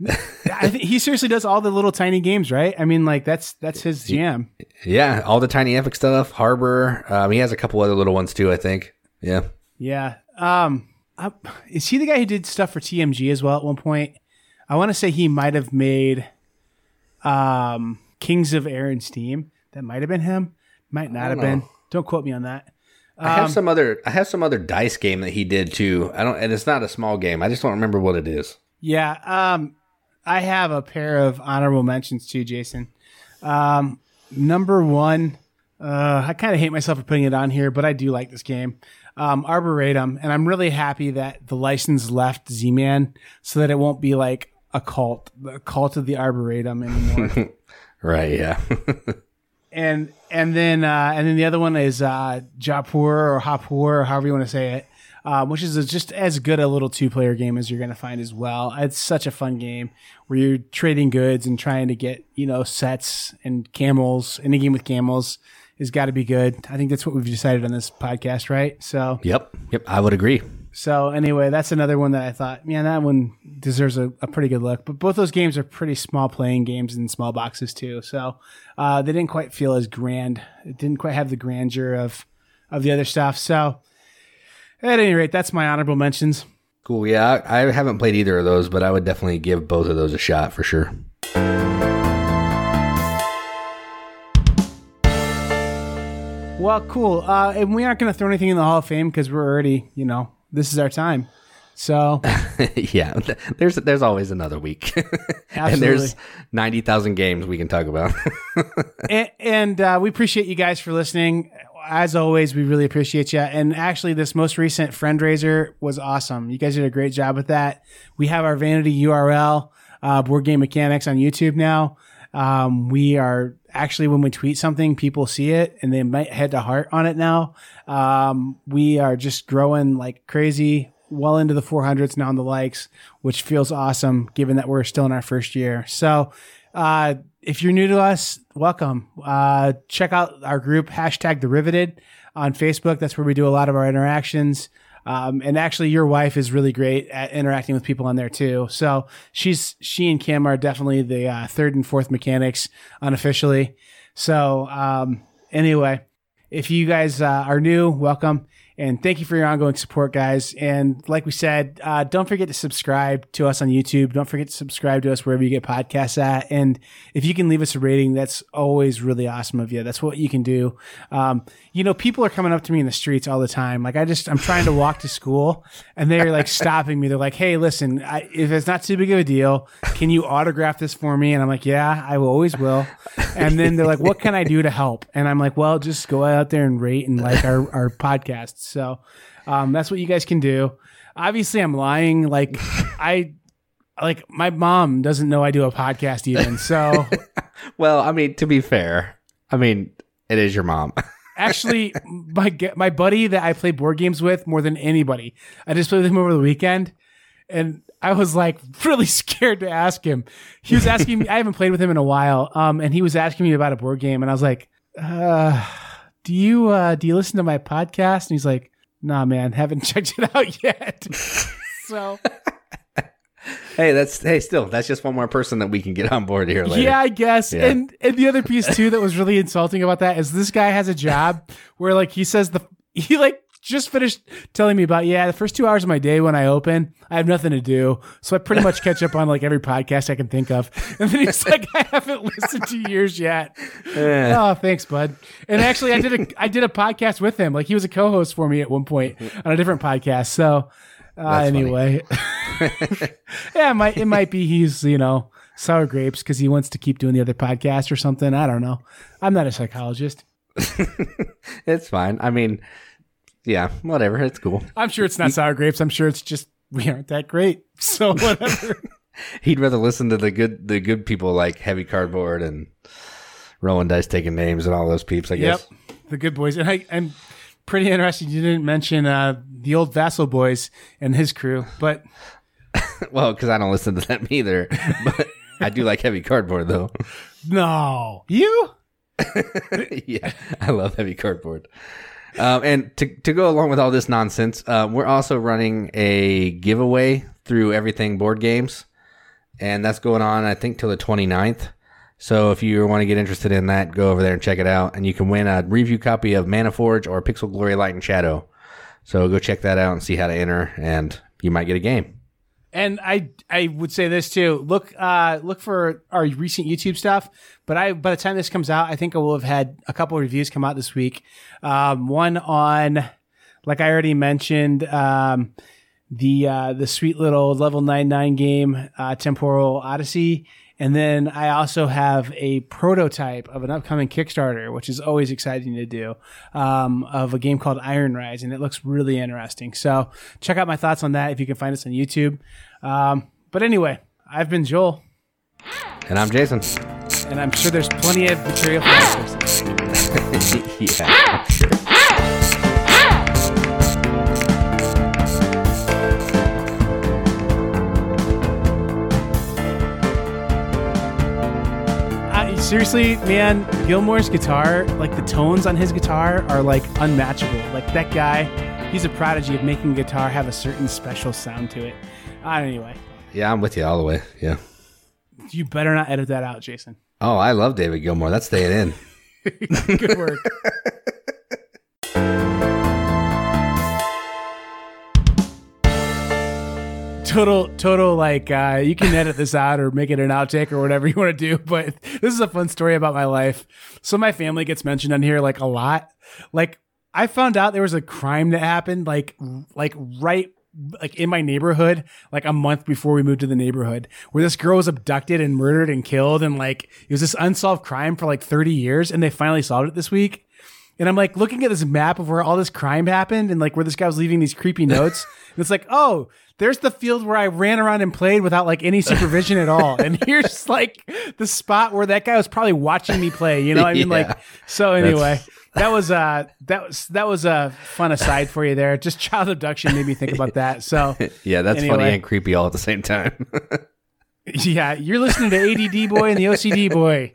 I think he seriously does all the little tiny games, right? I mean, like that's that's his jam. Yeah. All the Tiny Epic stuff, Harbor. Um, he has a couple other little ones too, I think. Yeah. Yeah. Um, I, is he the guy who did stuff for TMG as well at one point? I want to say he might have made um, Kings of Air and Steam. That might have been him. Might not have don't been. Don't quote me on that. I have some other I have some other dice game that he did too. I don't and it's not a small game. I just don't remember what it is. Yeah. Um, I have a pair of honorable mentions too, Jason. Um, number one, uh, I kind of hate myself for putting it on here, but I do like this game. Um, Arboretum, and I'm really happy that the license left Z-Man so that it won't be like a cult, a cult of the Arboretum anymore. Right, yeah. and and then uh, and then the other one is uh, Japur or Hapur or however you want to say it, um, which is a, just as good a little two player game as you're going to find as well. It's such a fun game where you're trading goods and trying to get you know sets and camels. Any game with camels has got to be good. I think that's what we've decided on this podcast, right? So yep. Yep, I would agree. so anyway, that's another one that I thought, man, that one deserves a, a pretty good look. But both those games are pretty small playing games in small boxes too. So uh, they didn't quite feel as grand. It didn't quite have the grandeur of of the other stuff. So at any rate, that's my honorable mentions. Cool. Yeah, I, I haven't played either of those, but I would definitely give both of those a shot for sure. Well, cool. Uh, and we aren't going to throw anything in the Hall of Fame because we're already, you know, this is our time. So yeah, there's there's always another week, and there's ninety thousand games we can talk about. and, and uh, we appreciate you guys for listening. As always, we really appreciate you. And actually, this most recent fundraiser was awesome. You guys did a great job with that. We have our vanity URL, uh, Board Game Mechanics, on YouTube now. Um, we are actually when we tweet something, people see it and they might head to heart on it now. Um, we are just growing like crazy, well into the 400s now on the likes, which feels awesome given that we're still in our first year. So, uh, if you're new to us, welcome. Uh, check out our group, hashtag the riveted on Facebook. That's where we do a lot of our interactions. Um, and actually, your wife is really great at interacting with people on there too. So she's she and Kim are definitely the uh, third and fourth mechanics unofficially. So um, anyway, if you guys uh, are new, welcome. And thank you for your ongoing support, guys. And like we said, uh, don't forget to subscribe to us on YouTube. Don't forget to subscribe to us wherever you get podcasts at. And if you can leave us a rating, that's always really awesome of you. That's what you can do. Um, you know, people are coming up to me in the streets all the time. Like I just, I'm trying to walk to school and they're like stopping me. They're like, Hey, listen, I, if it's not too big of a deal, can you autograph this for me? And I'm like, yeah, I will, always will. And then they're like, what can I do to help? And I'm like, well, just go out there and rate and like our, our podcasts. So, um, that's what you guys can do. Obviously I'm lying. Like I, like my mom doesn't know I do a podcast even. So Well, I mean, to be fair, I mean, it is your mom. actually, my my buddy that I play board games with more than anybody, I just played with him over the weekend, and I was like really scared to ask him. He was asking me. I haven't played with him in a while, um, and he was asking me about a board game, and I was like, uh, "Do you uh, do you listen to my podcast?" And he's like, "Nah, man, haven't checked it out yet." so hey, that's hey, still that's just one more person that we can get on board here later. Yeah, I guess. Yeah. And and the other piece too that was really insulting about that is this guy has a job where like he says the he like just finished telling me about yeah the first two hours of my day when I open I have nothing to do. So I pretty much catch up on like every podcast I can think of. And then he's like I haven't listened to yours yet. Eh, oh thanks bud. And actually I did a I did a podcast with him. Like he was a co-host for me at one point on a different podcast. So uh, anyway yeah, it might it might be he's you know sour grapes because he wants to keep doing the other podcast or something. I don't know. I'm not a psychologist. it's fine. I mean, yeah, whatever. It's cool. I'm sure it's not sour grapes. I'm sure it's just we aren't that great. So whatever. He'd rather listen to the good the good people like Heavy Cardboard and Rolling Dice taking names and all those peeps. I yep, guess. the good boys. And I, I'm pretty interesting. You didn't mention uh, the old Vasel boys and his crew, but Well, because I don't listen to them either, but I do like Heavy Cardboard though. no, you. yeah, I love heavy cardboard. Um, and to to go along with all this nonsense, uh, we're also running a giveaway through Everything Board Games, and that's going on I think till the 29th. So if you want to get interested in that, go over there and check it out, and you can win a review copy of Mana Forge or Pixel Glory Light and Shadow. So go check that out and see how to enter, and you might get a game. And I I would say this too. Look uh look for our recent YouTube stuff. But I by the time this comes out, I think I will have had a couple of reviews come out this week. Um, one on like I already mentioned, um, the uh, the sweet little level nine nine game, uh, Temporal Odyssey. And then I also have a prototype of an upcoming Kickstarter, which is always exciting to do, um, of a game called Iron Rise, and it looks really interesting. So check out my thoughts on that if you can find us on YouTube. Um, but anyway, I've been Joel, And I'm Jason. and I'm sure there's plenty of material for us. yeah. Seriously, man, Gilmour's guitar, like the tones on his guitar are like unmatchable. Like that guy, he's a prodigy of making guitar have a certain special sound to it. Uh, anyway, Yeah, I'm with you all the way. Yeah. you better not edit that out, Jason. Oh, I love David Gilmour. That's staying in. Good work. total total like uh you can edit this out or make it an outtake or whatever you want to do but this is a fun story about my life so my family gets mentioned on here like a lot like i found out there was a crime that happened like like right like in my neighborhood like a month before we moved to the neighborhood where this girl was abducted and murdered and killed and like it was this unsolved crime for like 30 years and they finally solved it this week and I'm like looking at this map of where all this crime happened and like where this guy was leaving these creepy notes. and it's like, oh, there's the field where I ran around and played without like any supervision at all. And here's like the spot where that guy was probably watching me play. You know, what I mean, Yeah. like, so anyway, that was uh that was that was a fun aside for you there. Just child abduction made me think about that. So Yeah, that's funny and creepy all at the same time. yeah, you're listening to ADD boy and the OCD boy.